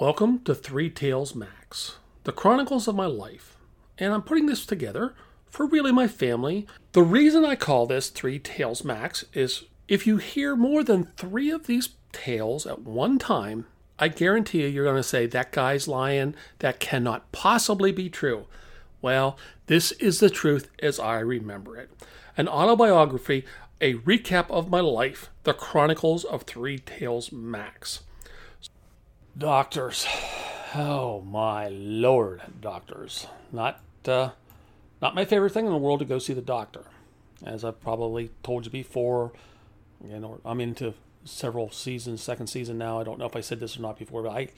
Welcome to Three Tales Max, the chronicles of my life. And I'm putting this together for really my family. The reason I call this Three Tales Max is if you hear more than three of these tales at one time, I guarantee you you're going to say, that guy's lying. That cannot possibly be true. Well, this is the truth as I remember it. An autobiography, a recap of my life, the chronicles of Three Tales Max. Doctors. Oh my lord, doctors. Not uh, not my favorite thing in the world to go see the doctor. As I've probably told you before, you know, I'm into several seasons, second season now. I don't know if I said this or not before, but I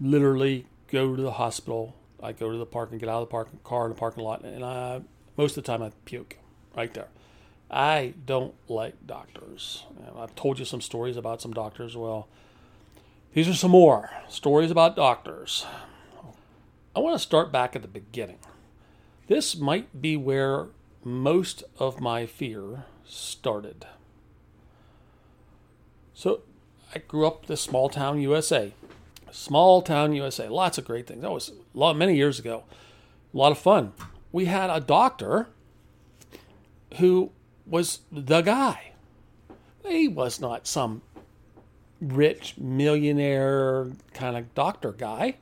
literally go to the hospital. I go to the park and get out of the parking car in the parking lot, and I, most of the time I puke right there. I don't like doctors. I've told you some stories about some doctors. Well, these are some more stories about doctors. I want to start back at the beginning. This might be where most of my fear started. So, I grew up in this small town USA. Small town USA. Lots of great things. That was a lot many years ago. A lot of fun. We had a doctor who was the guy. He was not some rich millionaire kind of doctor guy.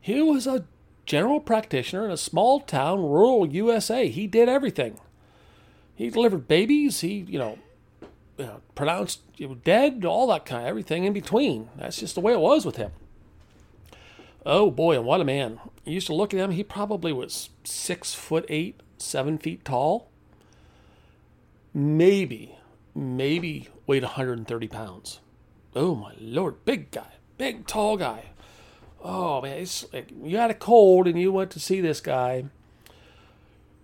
He was a general practitioner in a small town, rural USA. He did everything. He delivered babies. He, you know, you know pronounced you know, dead, all that kind of everything in between. That's just the way it was with him. Oh boy, and what a man! You used to look at him. He probably was six foot eight, seven feet tall. Maybe, maybe weighed 130 pounds. Oh my lord, big guy, big tall guy. Oh man, it's like you had a cold and you went to see this guy.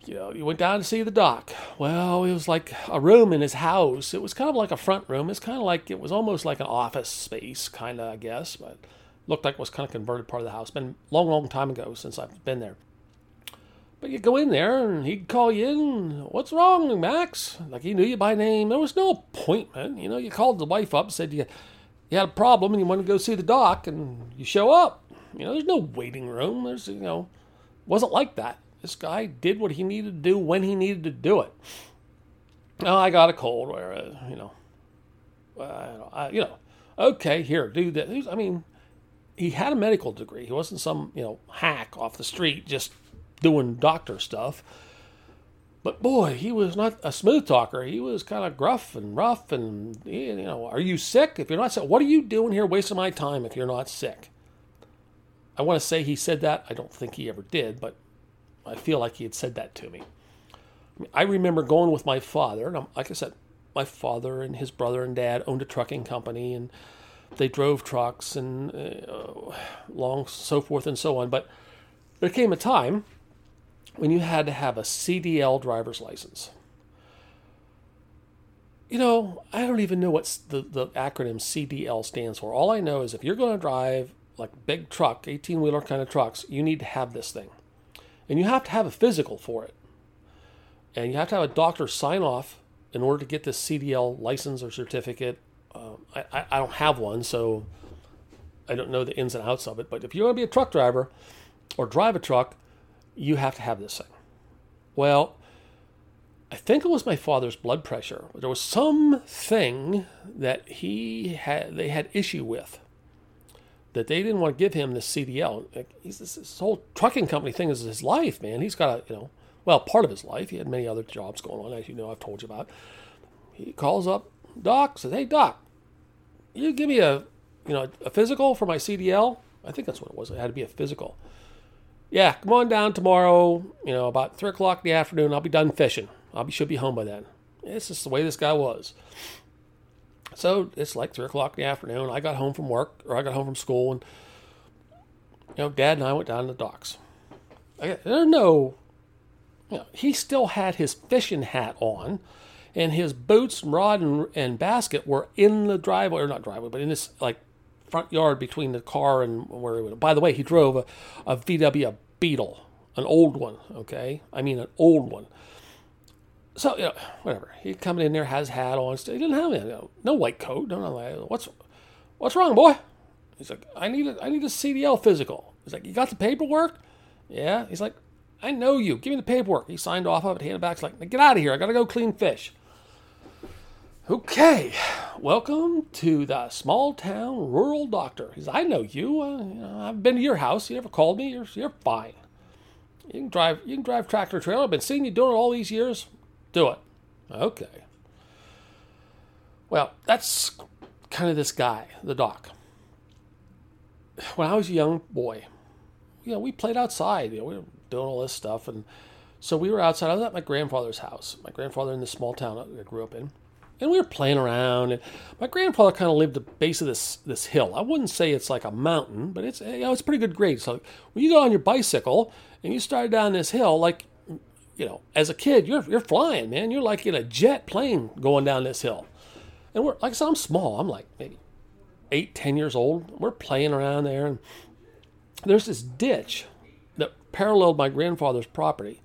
You know, you went down to see the doc. Well, it was like a room in his house. It was kind of like a front room. It's kind of like it was almost like an office space, kind of, I guess, but looked like it was kind of converted part of the house. Been a long, long time ago since I've been there. But you go in there and he'd call you in. What's wrong, Max? Like he knew you by name. There was no appointment. You know, you called the wife up, and said you you had a problem and you want to go see the doc and you show up. You know, there's no waiting room. There's, you know, wasn't like that. This guy did what he needed to do when he needed to do it. Oh, I got a cold, or uh, you know, uh, I, you know, okay, here, do that. I mean, he had a medical degree. He wasn't some you know hack off the street just doing doctor stuff. But boy, he was not a smooth talker. He was kind of gruff and rough. And, you know, are you sick? If you're not sick, what are you doing here wasting my time if you're not sick? I want to say he said that. I don't think he ever did, but I feel like he had said that to me. I, remember going with my father. And like I said, my father and his brother and dad owned a trucking company and they drove trucks and uh, long so forth and so on. But there came a time when you had to have a CDL driver's license. You know, I don't even know what the, the acronym CDL stands for. All I know is if you're going to drive like big truck, 18 wheeler kind of trucks, you need to have this thing. And you have to have a physical for it. And you have to have a doctor sign off in order to get this CDL license or certificate. Uh, I, I don't have one, so I don't know the ins and outs of it. But if you're going to be a truck driver or drive a truck, you have to have this thing. Well, I think it was my father's blood pressure. There was something that he had they had issue with that they didn't want to give him the CDL. He's this, this, whole trucking company thing is his life, man. He's got a you know, well, part of his life. He had many other jobs going on, as you know, I've told you about. He calls up Doc, says, "Hey, Doc, you give me a you know a physical for my CDL." I think that's what it was. It had to be a physical yeah, come on down tomorrow, you know, about three o'clock in the afternoon. I'll be done fishing. I'll be should be home by then. It's just the way this guy was. So it's like three o'clock in the afternoon. I got home from work or I got home from school and you know, Dad and I went down to the docks. I, there's no you know, he still had his fishing hat on and his boots, rod, and, and basket were in the driveway, or not driveway, but in this like front yard between the car and where he went. By the way, he drove a, a VW Beetle, an old one, okay? I mean, an old one. So, you know, whatever. He coming in there, has hat on. He didn't have any, know, no white coat. No, no, what's, what's wrong, boy? He's like, I need a, I need a CDL physical. He's like, you got the paperwork? Yeah. He's like, I know you. Give me the paperwork. He signed off of it, handed back. He's like, get out of here. I got to go clean fish. Okay, welcome to the small town rural doctor. He's, I know you. Uh, you know, I've been to your house. You never called me. You're, you're fine. You can drive. You can drive tractor trailer. I've been seeing you doing it all these years. Do it. Okay. Well, that's kind of this guy, the doc. When I was a young boy, you know, we played outside. You know, we were doing all this stuff, and so we were outside. I was at my grandfather's house. My grandfather in the small town I grew up in and we were playing around. And my grandfather kind of lived the base of this this hill. I wouldn't say it's like a mountain, but it's you know it's pretty good grade. So when you go on your bicycle and you start down this hill, like you know, as a kid, you're you're flying, man. You're like in a jet plane going down this hill. And we're like I said, I'm small. I'm like maybe eight, ten years old. We're playing around there, and there's this ditch that paralleled my grandfather's property.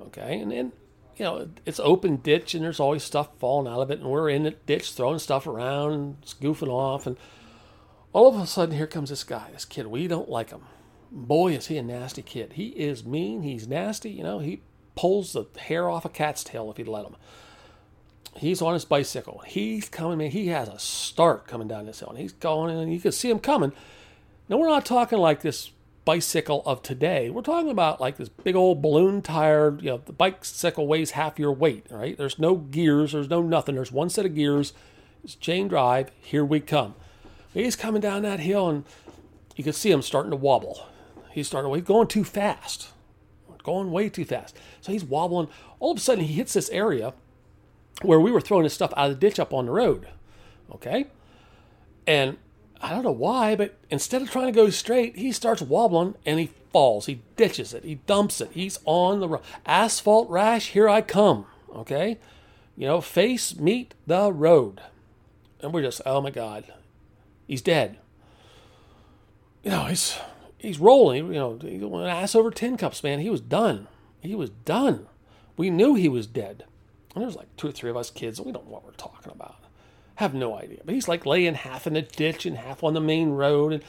Okay, and then you know, it's open ditch and there's always stuff falling out of it, and we're in the ditch throwing stuff around goofing off, and all of a sudden here comes this guy, this kid. We don't like him. Boy, is he a nasty kid. He is mean. He's nasty. You know, he pulls the hair off a cat's tail if he'd let him. He's on his bicycle. He's coming, man. He has a start coming down this hill, and he's going, and you can see him coming. Now we're not talking like this bicycle of today. We're talking about like this big old balloon tire. you know, the bicycle weighs half your weight, right? There's no gears, there's no nothing. There's one set of gears. It's chain drive. Here we come. He's coming down that hill and you can see him starting to wobble. He's starting, he's going too fast, going way too fast. So he's wobbling. All of a sudden, he hits this area where we were throwing his stuff out of the ditch up on the road. Okay. And I don't know why, but instead of trying to go straight, he starts wobbling and he falls. He ditches it. He dumps it. He's on the. Asphalt rash, here I come. Okay? You know, face meet the road. And we're just, oh my God, he's dead. You know, he's he's rolling. You know, he went ass over tin cups, man. He was done. He was done. We knew he was dead. And there's like two or three of us kids, and we don't know what we're talking about have no idea. But he's like laying half in a ditch and half on the main road, and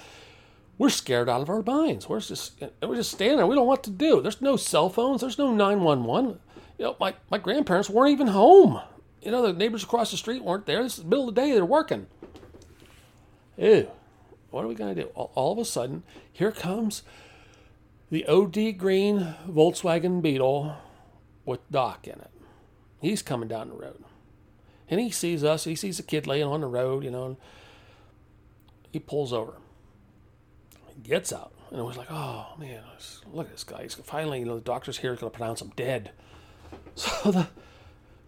we're scared out of our minds. We're just we're just standing there. We don't know what to do. There's no cell phones. There's no nine one one. You know, my my grandparents weren't even home. You know, the neighbors across the street weren't there. This is the middle of the day. They're working. Ew. What are we to do? All, all of a sudden, here comes the OD green Volkswagen Beetle with Doc in it. He's coming down the road. And he sees us. He sees a kid laying on the road, you know, and he pulls over. He gets out. And it was like, oh, man, look at this guy. He's finally, you know, the doctor's here. He's going to pronounce him dead. So the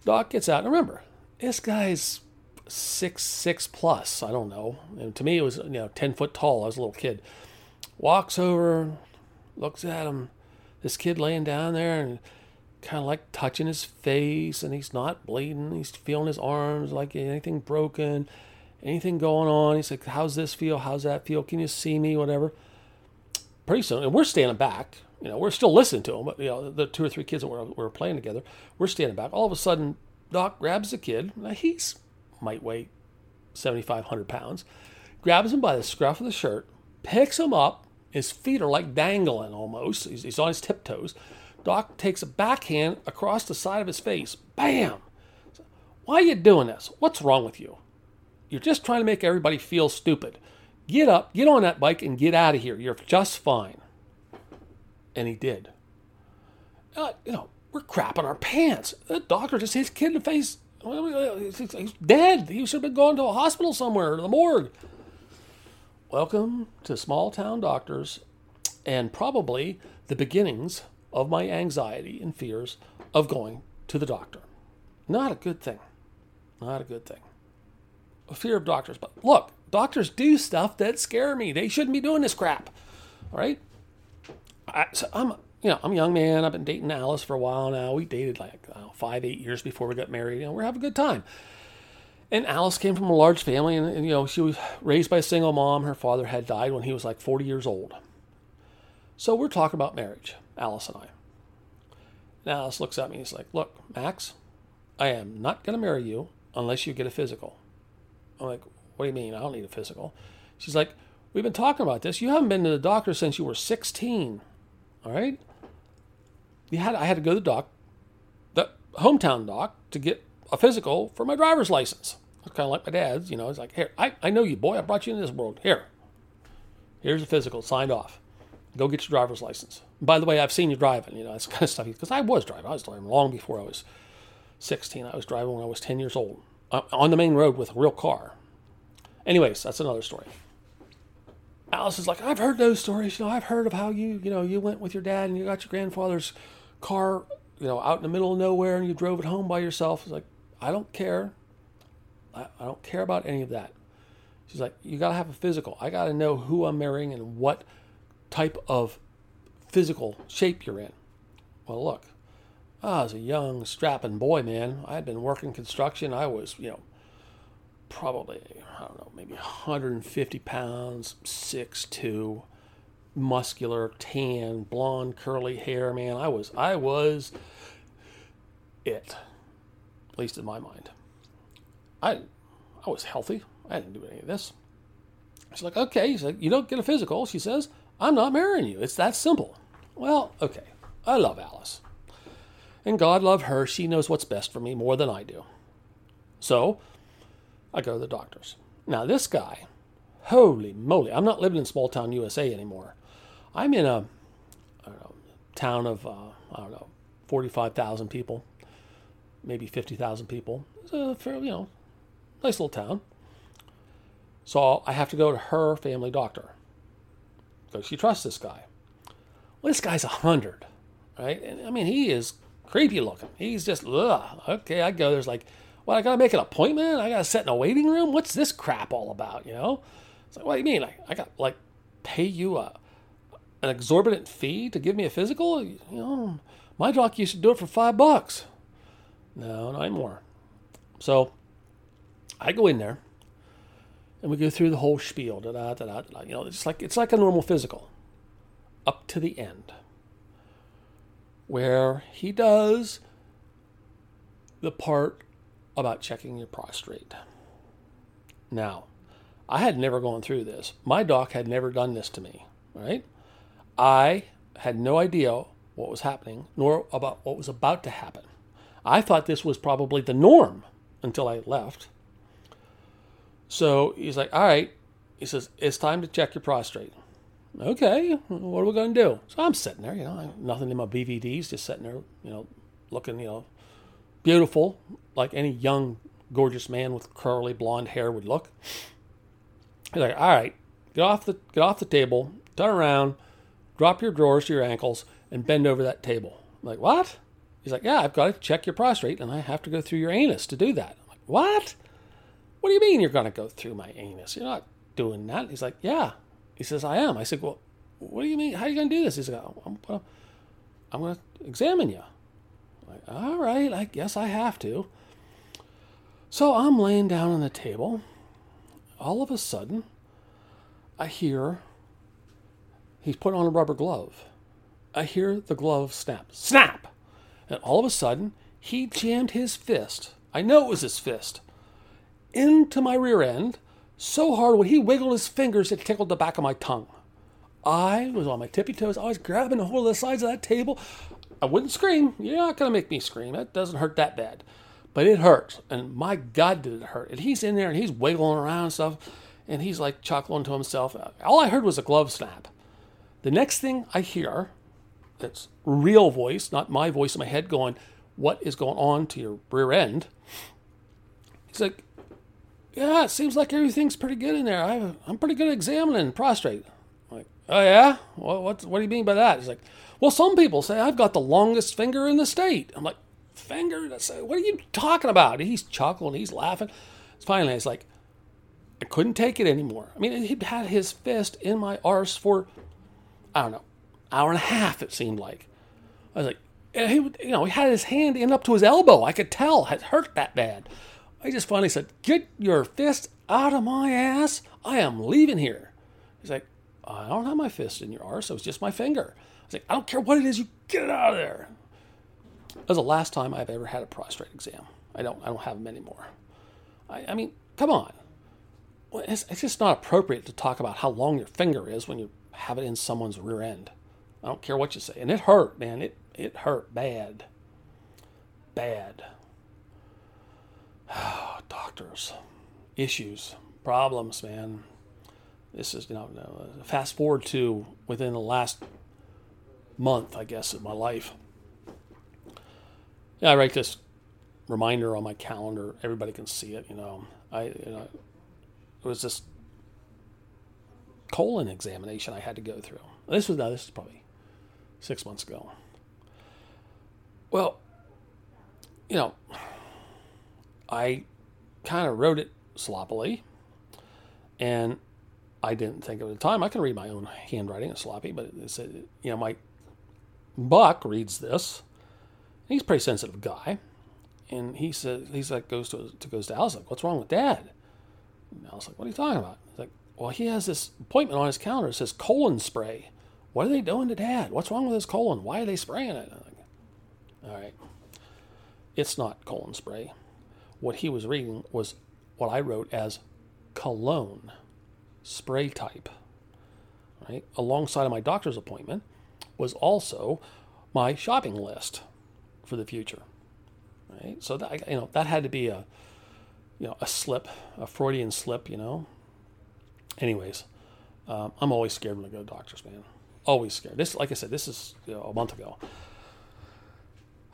doc gets out. And remember, this guy's six, six plus. I don't know. And to me, it was, you know, 10 foot tall. I was a little kid. Walks over, looks at him. This kid laying down there and kind of like touching his face and he's not bleeding. He's feeling his arms like anything broken, anything going on. He's like, How's this feel? How's that feel? Can you see me? Whatever. Pretty soon, and we're standing back. You know, we're still listening to him, but you know, the two or three kids that were, were playing together, we're standing back. All of a sudden, Doc grabs the kid. Now he's might weigh 7,500 pounds. Grabs him by the scruff of the shirt, picks him up. His feet are like dangling almost. He's, he's on his tiptoes Doc takes a backhand across the side of his face. Bam! Why are you doing this? What's wrong with you? You're just trying to make everybody feel stupid. Get up, get on that bike, and get out of here. You're just fine. And he did. Uh, you know, we're crapping our pants. The doctor just hit his kid in the face. He's dead. He should have been going to a hospital somewhere, or the morgue. Welcome to small town doctors and probably the beginnings of my anxiety and fears of going to the doctor. Not a good thing. Not a good thing. A fear of doctors. But look, doctors do stuff that scare me. They shouldn't be doing this crap. All right? I, so I'm, you know, I'm a young man. I've been dating Alice for a while now. We dated like know, five, eight years before we got married. You know, we're having a good time. And Alice came from a large family, and, and you know, she was raised by a single mom. Her father had died when he was like 40 years old. So we're talking about marriage. Alice and I. And Alice looks at me and he's like, Look, Max, I am not going to marry you unless you get a physical. I'm like, What do you mean? I don't need a physical. She's like, we've been talking about this. You haven't been to the doctor since you were 16. All right? You had I had to go to the doc, the hometown doc, to get a physical for my driver's license. It's kind of like my dad's, you know. It's like, here, I, I know you, boy. I brought you into this world. Here, here's a physical, signed off. Go get your driver's license. by the way, I've seen you driving, you know, that's kind of stuff. Because I was driving. I was driving long before I was 16. I was driving when I was 10 years old uh, on the main road with a real car. Anyways, that's another story. Alice is like, I've heard those stories. You know, I've heard of how you, you know, you went with your dad and you got your grandfather's car, you know, out in the middle of nowhere and you drove it home by yourself. It's like, I don't care. I, I don't care about any of that. She's like, you got to have a physical. I got to know who I'm marrying and what type of physical shape you're in. Well, look, I was a young, strapping boy, man. I had been working construction. I was, you know, probably, I don't know, maybe 150 pounds, 6'2, muscular, tan, blonde, curly hair, man. I was, I was it, at least in my mind. I, I was healthy. I didn't do any of this. She's like, okay. He's like, you don't get a physical. She says, I'm not marrying you. It's that simple. Well, okay. I love Alice. And God love her. She knows what's best for me more than I do. So I go to the doctors. Now, this guy, holy moly, I'm not living in small town USA anymore. I'm in a know, town of, uh, I don't know, 45,000 people, maybe 50,000 people. It's a fair, you know, nice little town. So I have to go to her family doctor because she trusts this guy. Well, this guy's a hundred, right? And, I mean, he is creepy looking. He's just ugh. Okay, I go. There's like, what? I gotta make an appointment. I gotta sit in a waiting room. What's this crap all about? You know? It's like, what do you mean? Like, I got like pay you a an exorbitant fee to give me a physical? You know, my doc used to do it for five bucks. No, not anymore. So I go in there and we go through the whole spiel, da da da da. You know, it's like it's like a normal physical, up to the end, where he does the part about checking your prostate. Now, I had never gone through this. My doc had never done this to me, right? I had no idea what was happening, nor about what was about to happen. I thought this was probably the norm until I left. So he's like, all right. He says, it's time to check your prostate. Okay, what are we going to do? So I'm sitting there, you know, nothing in my BVDs, just sitting there, you know, looking, you know, beautiful, like any young, gorgeous man with curly blonde hair would look. He's like, all right, get off the get off the table, turn around, drop your drawers to your ankles, and bend over that table. I'm like, what? He's like, yeah, I've got to check your prostate, and I have to go through your anus to do that. I'm like, what? What do you mean you're going to go through my anus? You're not doing that. He's like, Yeah. He says, I am. I said, Well, what do you mean? How are you going to do this? He's like, I'm, I'm going to examine you. I'm like, all right, I guess I have to. So I'm laying down on the table. All of a sudden, I hear he's put on a rubber glove. I hear the glove snap. Snap! And all of a sudden, he jammed his fist. I know it was his fist into my rear end so hard when he wiggled his fingers it tickled the back of my tongue. I was on my tippy toes. I was grabbing a hold of the sides of that table. I wouldn't scream. You're not going to make me scream. It doesn't hurt that bad. But it hurts. And my God, did it hurt. And he's in there and he's wiggling around and stuff. And he's like chuckling to himself. All I heard was a glove snap. The next thing I hear, it's real voice, not my voice in my head going, What is going on to your rear end? He's like, yeah, it seems like everything's pretty good in there. I, I'm pretty good at examining prostate. I'm like, oh yeah? Well, what, what do you mean by that? He's like, well, some people say I've got the longest finger in the state. I'm like, finger? What are you talking about? He's chuckling, he's laughing. Finally, it's like, I couldn't take it anymore. I mean, he'd had his fist in my arse for, I don't know, hour and a half, it seemed like. I was like, he, you know, he had his hand in up to his elbow. I could tell it hurt that bad. I just finally said, Get your fist out of my ass. I am leaving here. He's like, I don't have my fist in your arse. It was just my finger. I was like, I don't care what it is. You get it out of there. That was the last time I've ever had a prostate exam. I don't, I don't have them anymore. I, I mean, come on. well, it's, it's just not appropriate to talk about how long your finger is when you have it in someone's rear end. I don't care what you say. And it hurt, man. It it hurt bad. Bad. Doctors, issues, problems, man. This is you know fast forward to within the last month, I guess, of my life. Yeah, I write this reminder on my calendar. Everybody can see it. You know, I you know, it was this colon examination I had to go through. This was now this is probably six months ago. Well, you know, I kind of wrote it sloppily, and I didn't think of at the time. I can read my own handwriting; it's sloppy, but it said, uh, you know, my Buck reads this. He's a pretty sensitive guy, and he says he's like goes to to goes to Alice like, "What's wrong with Dad?" And I like, "What are you talking about?" He's like, "Well, he has this appointment on his calendar. It says colon spray. What are they doing to Dad? What's wrong with his colon? Why are they spraying it?" All right. It's not colon spray. What he was reading was what I wrote as cologne, spray type. Right? Alongside of my doctor's appointment was also my shopping list for the future. Right? So that you know that had to be a you know a slip, a Freudian slip. You know. Anyways, um, I'm always scared when I go to doctors, man. Always scared. This, like I said, this is you know, a month ago.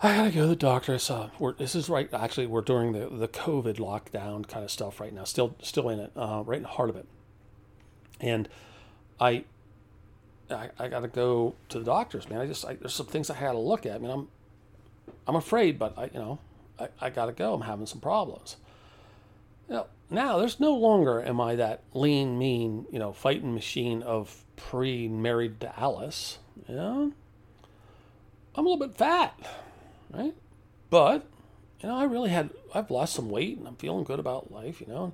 I gotta go to the doctor. So we're, this is right. Actually, we're during the, the COVID lockdown kind of stuff right now. Still, still in it. Uh, right in the heart of it. And I, I, I gotta go to the doctors, man. I just I, there's some things I had to look at. I mean, I'm, I'm afraid, but I, you know, I, I gotta go. I'm having some problems. You know, now there's no longer am I that lean, mean, you know, fighting machine of pre-married to Alice. You know, I'm a little bit fat right? But you know, I really had I've lost some weight and I'm feeling good about life. You know,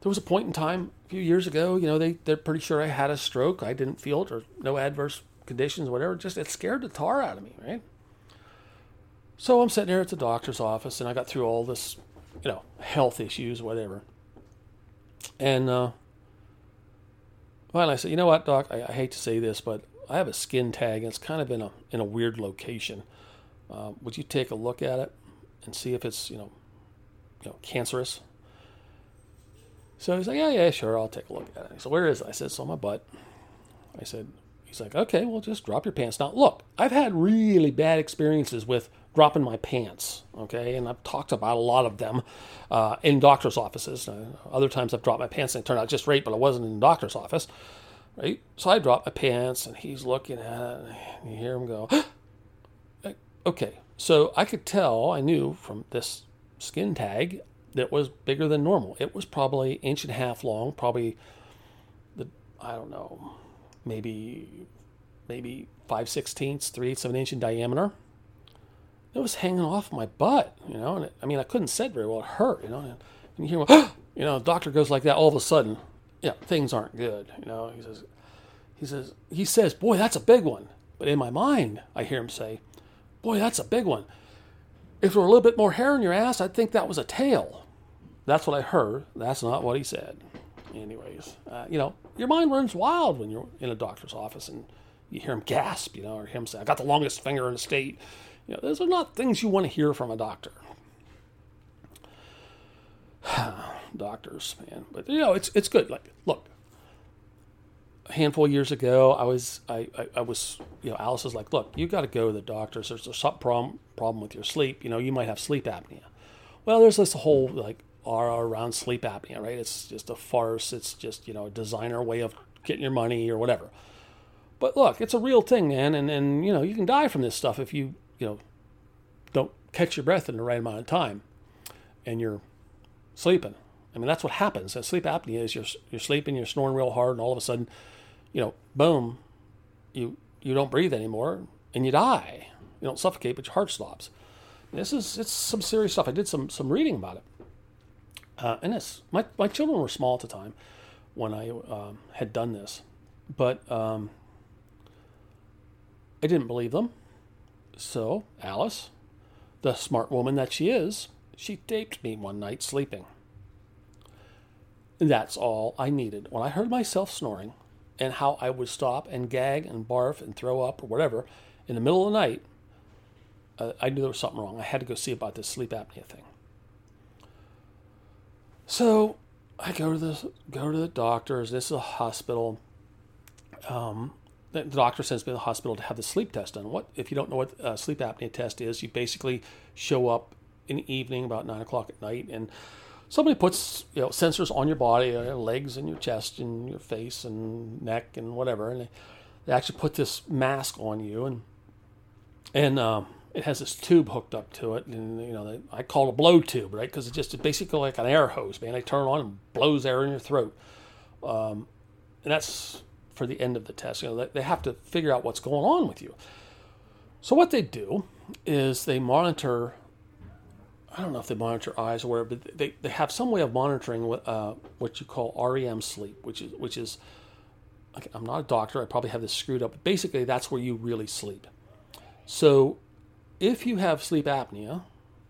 there was a point in time a few years ago. You know, they they're pretty sure I had a stroke. I didn't feel it or no adverse conditions, whatever. Just it scared the tar out of me, right? So I'm sitting there at the doctor's office, and I got through all this, you know, health issues, whatever. And uh, finally, I said, you know what, doc? I, I hate to say this, but I have a skin tag, and it's kind of in a in a weird location. Uh, would you take a look at it and see if it's you know you know cancerous? So he's like, yeah, yeah, sure, I'll take a look at it. So where is it? I said, it's on my butt. I said, he's like, okay, well, just drop your pants. Now, look, I've had really bad experiences with dropping my pants, okay, and I've talked about a lot of them uh, in doctor's offices. Uh, other times I've dropped my pants and it turned out just right, but I wasn't in the doctor's office, right? So I dropped my pants and he's looking at it, and you hear him go, Okay, so I could tell, I knew from this skin tag that was bigger than normal. It was probably inch and a half long, probably the I don't know, maybe maybe five sixteenths, three eighths of an inch in diameter. It was hanging off my butt, you know. And it, I mean, I couldn't sit very well. It hurt, you know. And you hear, you know, the doctor goes like that. All of a sudden, yeah, things aren't good. You know, he says, he says, he says, boy, that's a big one. But in my mind, I hear him say, Boy, that's a big one. If there were a little bit more hair in your ass, I'd think that was a tail. That's what I heard. That's not what he said. Anyways, uh, you know, your mind runs wild when you're in a doctor's office and you hear him gasp, you know, or him say, I got the longest finger in the state. You know, those are not things you want to hear from a doctor. Doctors, man. But, you know, it's, it's good. Like, look, a handful of years ago, I was I, I, I was you know Alice was like, look, you got to go to the doctors. There's a problem problem with your sleep. You know, you might have sleep apnea. Well, there's this whole like aura around sleep apnea, right? It's just a farce. It's just you know a designer way of getting your money or whatever. But look, it's a real thing, man, and and you know you can die from this stuff if you you know don't catch your breath in the right amount of time, and you're sleeping. I mean, that's what happens. Sleep apnea is you're, you're sleeping, you're snoring real hard, and all of a sudden you know, boom, you you don't breathe anymore and you die. You don't suffocate, but your heart stops. This is it's some serious stuff. I did some some reading about it, uh, and this my my children were small at the time when I um, had done this, but um, I didn't believe them. So Alice, the smart woman that she is, she taped me one night sleeping. That's all I needed. When I heard myself snoring and how I would stop and gag and barf and throw up or whatever in the middle of the night, uh, I knew there was something wrong. I had to go see about this sleep apnea thing. So I go to the go to the doctors. This is a hospital. Um, the doctor sends me to the hospital to have the sleep test done. What if you don't know what a sleep apnea test is? You basically show up in the evening about nine o'clock at night, and somebody puts you know sensors on your body, your uh, legs and your chest and your face and neck and whatever, and they, they actually put this mask on you, and and um, it has this tube hooked up to it, and you know they, I call it a blow tube, right? Because it's just basically like an air hose, man. They turn on and blows air in your throat, um, and that's for the end of the test. You know they, they have to figure out what's going on with you. So what they do is they monitor. I don't know if they monitor eyes or whatever, but they, they have some way of monitoring what, uh, what you call REM sleep, which is which is. I'm not a doctor. I probably have this screwed up. But basically, that's where you really sleep. So if you have sleep apnea,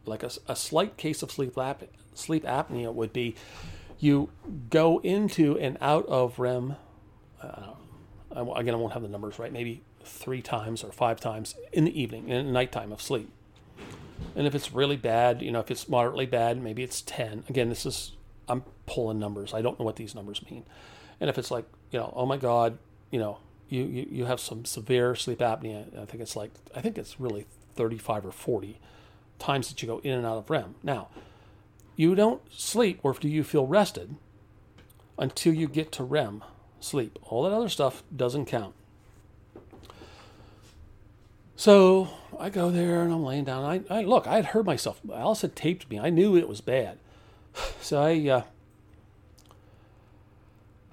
like a, a slight case of sleep, ap- sleep apnea would be you go into and out of REM. Uh, again, I won't have the numbers right, maybe three times or five times in the evening, in the nighttime of sleep. And if it's really bad, you know, if it's moderately bad, maybe it's 10. Again, this is, I'm pulling numbers. I don't know what these numbers mean. And if it's like, you know, oh my God, you know, you, you, you have some severe sleep apnea, I think it's like, I think it's really 35 or 40 times that you go in and out of REM. Now, you don't sleep or do you feel rested until you get to REM sleep. All that other stuff doesn't count. So I go there and I'm laying down. I, I look, I had heard myself. Alice had taped me. I knew it was bad. So I uh,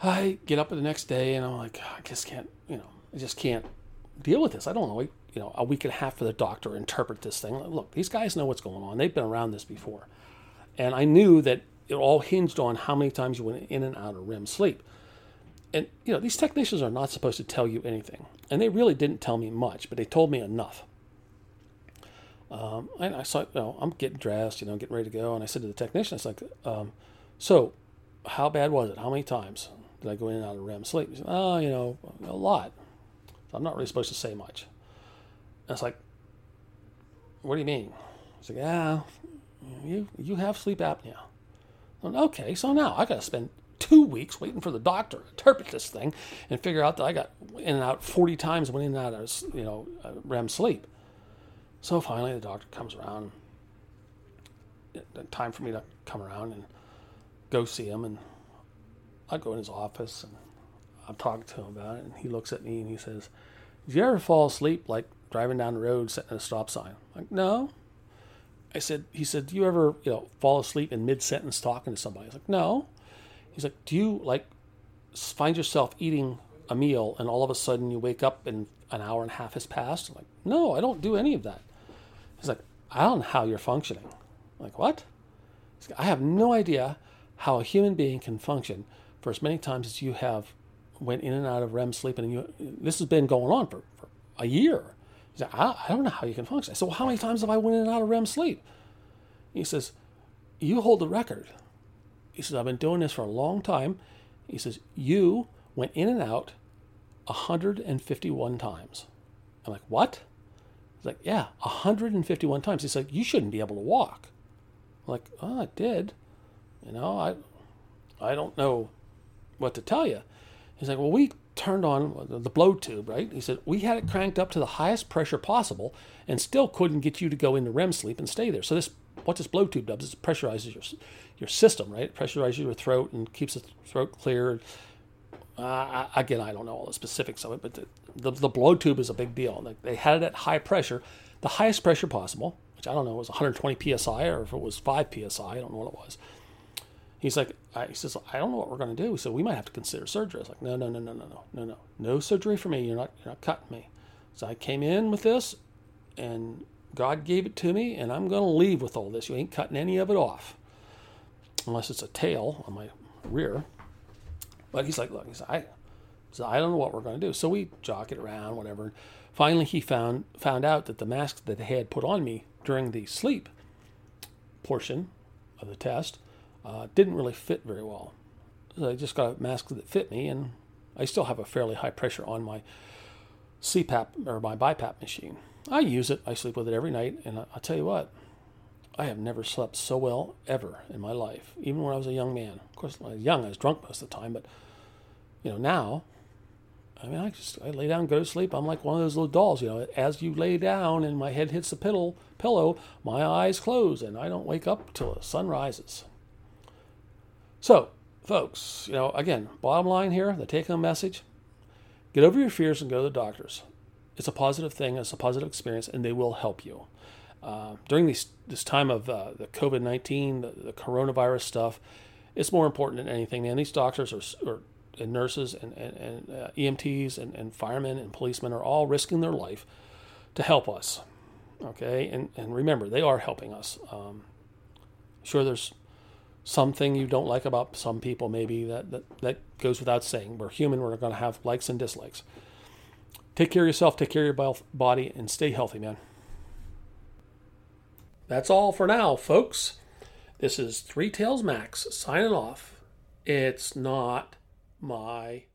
I get up the next day and I'm like, I just can't, you know, I just can't deal with this. I don't know you know a week and a half for the doctor to interpret this thing. Look, these guys know what's going on. They've been around this before, and I knew that it all hinged on how many times you went in and out of REM sleep. And you know these technicians are not supposed to tell you anything, and they really didn't tell me much, but they told me enough. Um, and I saw, you know, I'm getting dressed, you know, getting ready to go, and I said to the technician, "It's like, um, so, how bad was it? How many times did I go in and out of REM sleep?" He said, "Oh, you know, a lot." So I'm not really supposed to say much. I was like, what do you mean? He's like, yeah, you, you have sleep apnea. Went, okay, so now I got to spend two weeks waiting for the doctor to interpret this thing and figure out that I got in and out 40 times, went in and out of, you know, uh, REM sleep. So finally the doctor comes around. Time for me to come around and go see him. And I go in his office and I'm talking to him about it. And he looks at me and he says, Did you ever fall asleep like driving down the road, sitting at a stop sign. I'm like, no. I said, he said, do you ever, you know, fall asleep in mid sentence talking to somebody? Was like, no. He's like, do you like find yourself eating a meal and all of a sudden you wake up and an hour and a half has passed? I'm like, no, I don't do any of that. He's like, I don't know how you're functioning. I'm like, what? Like, I have no idea how a human being can function for as many times as you have went in and out of REM sleep, and you, this has been going on for, for a year. He said, I, I don't know how you can function. I said, Well, how many times have I went in and out of REM sleep? He says, You hold the record. He says, I've been doing this for a long time. He says, You went in and out 151 times. I'm like, What? He's like, Yeah, 151 times. He's like, You shouldn't be able to walk. I'm like, Oh, I did. You know, I, I don't know what to tell you. He's like, Well, we turned on the blow tube, right? He said, We had it cranked up to the highest pressure possible and still couldn't get you to go into REM sleep and stay there. So, this what this blow tube does it pressurizes your, your system, right? It pressurizes your throat and keeps the throat clear. Uh, again, I don't know all the specifics of it, but the, the, the blow tube is a big deal. They had it at high pressure, the highest pressure possible, which I don't know was 120 psi or if it was 5 psi, I don't know what it was. He's like, I, he says, I don't know what we're going to do. So we might have to consider surgery. I was like, no, no, no, no, no, no, no, no, no surgery for me. You're not, you're not cutting me. So I came in with this, and God gave it to me, and I'm going to leave with all this. You ain't cutting any of it off, unless it's a tail on my rear. But he's like, look, he's I, I don't know what we're going to do. So we jock it around, whatever. Finally, he found found out that the mask that they had put on me during the sleep portion of the test uh, didn't really fit very well. So I just got a mask that fit me, and I still have a fairly high pressure on my CPAP or my BiPAP machine. I use it. I sleep with it every night, and I'll tell you what, I have never slept so well ever in my life, even when I was a young man. Of course, when I was young, I was drunk most of the time, but you know now, I mean, I just I lay down, go to sleep. I'm like one of those little dolls, you know. As you lay down and my head hits the pillow, pillow, my eyes close, and I don't wake up till the sun rises. So, folks, you know, again, bottom line here, the take-home message: get over your fears and go to the doctors. It's a positive thing. It's a positive experience, and they will help you. Uh, during these, this time of uh, the COVID 19, the, the, coronavirus stuff, it's more important than anything. And these doctors are, are and nurses and, and, and uh, EMTs and, and firemen and policemen are all risking their life to help us. Okay, and, and remember, they are helping us. Um, sure, there's something you don't like about some people, maybe that, that, that goes without saying. We're human, we're going to have likes and dislikes. Take care of yourself, take care of your body, and stay healthy, man. That's all for now, folks. This is Three Tales Max signing off. It's not my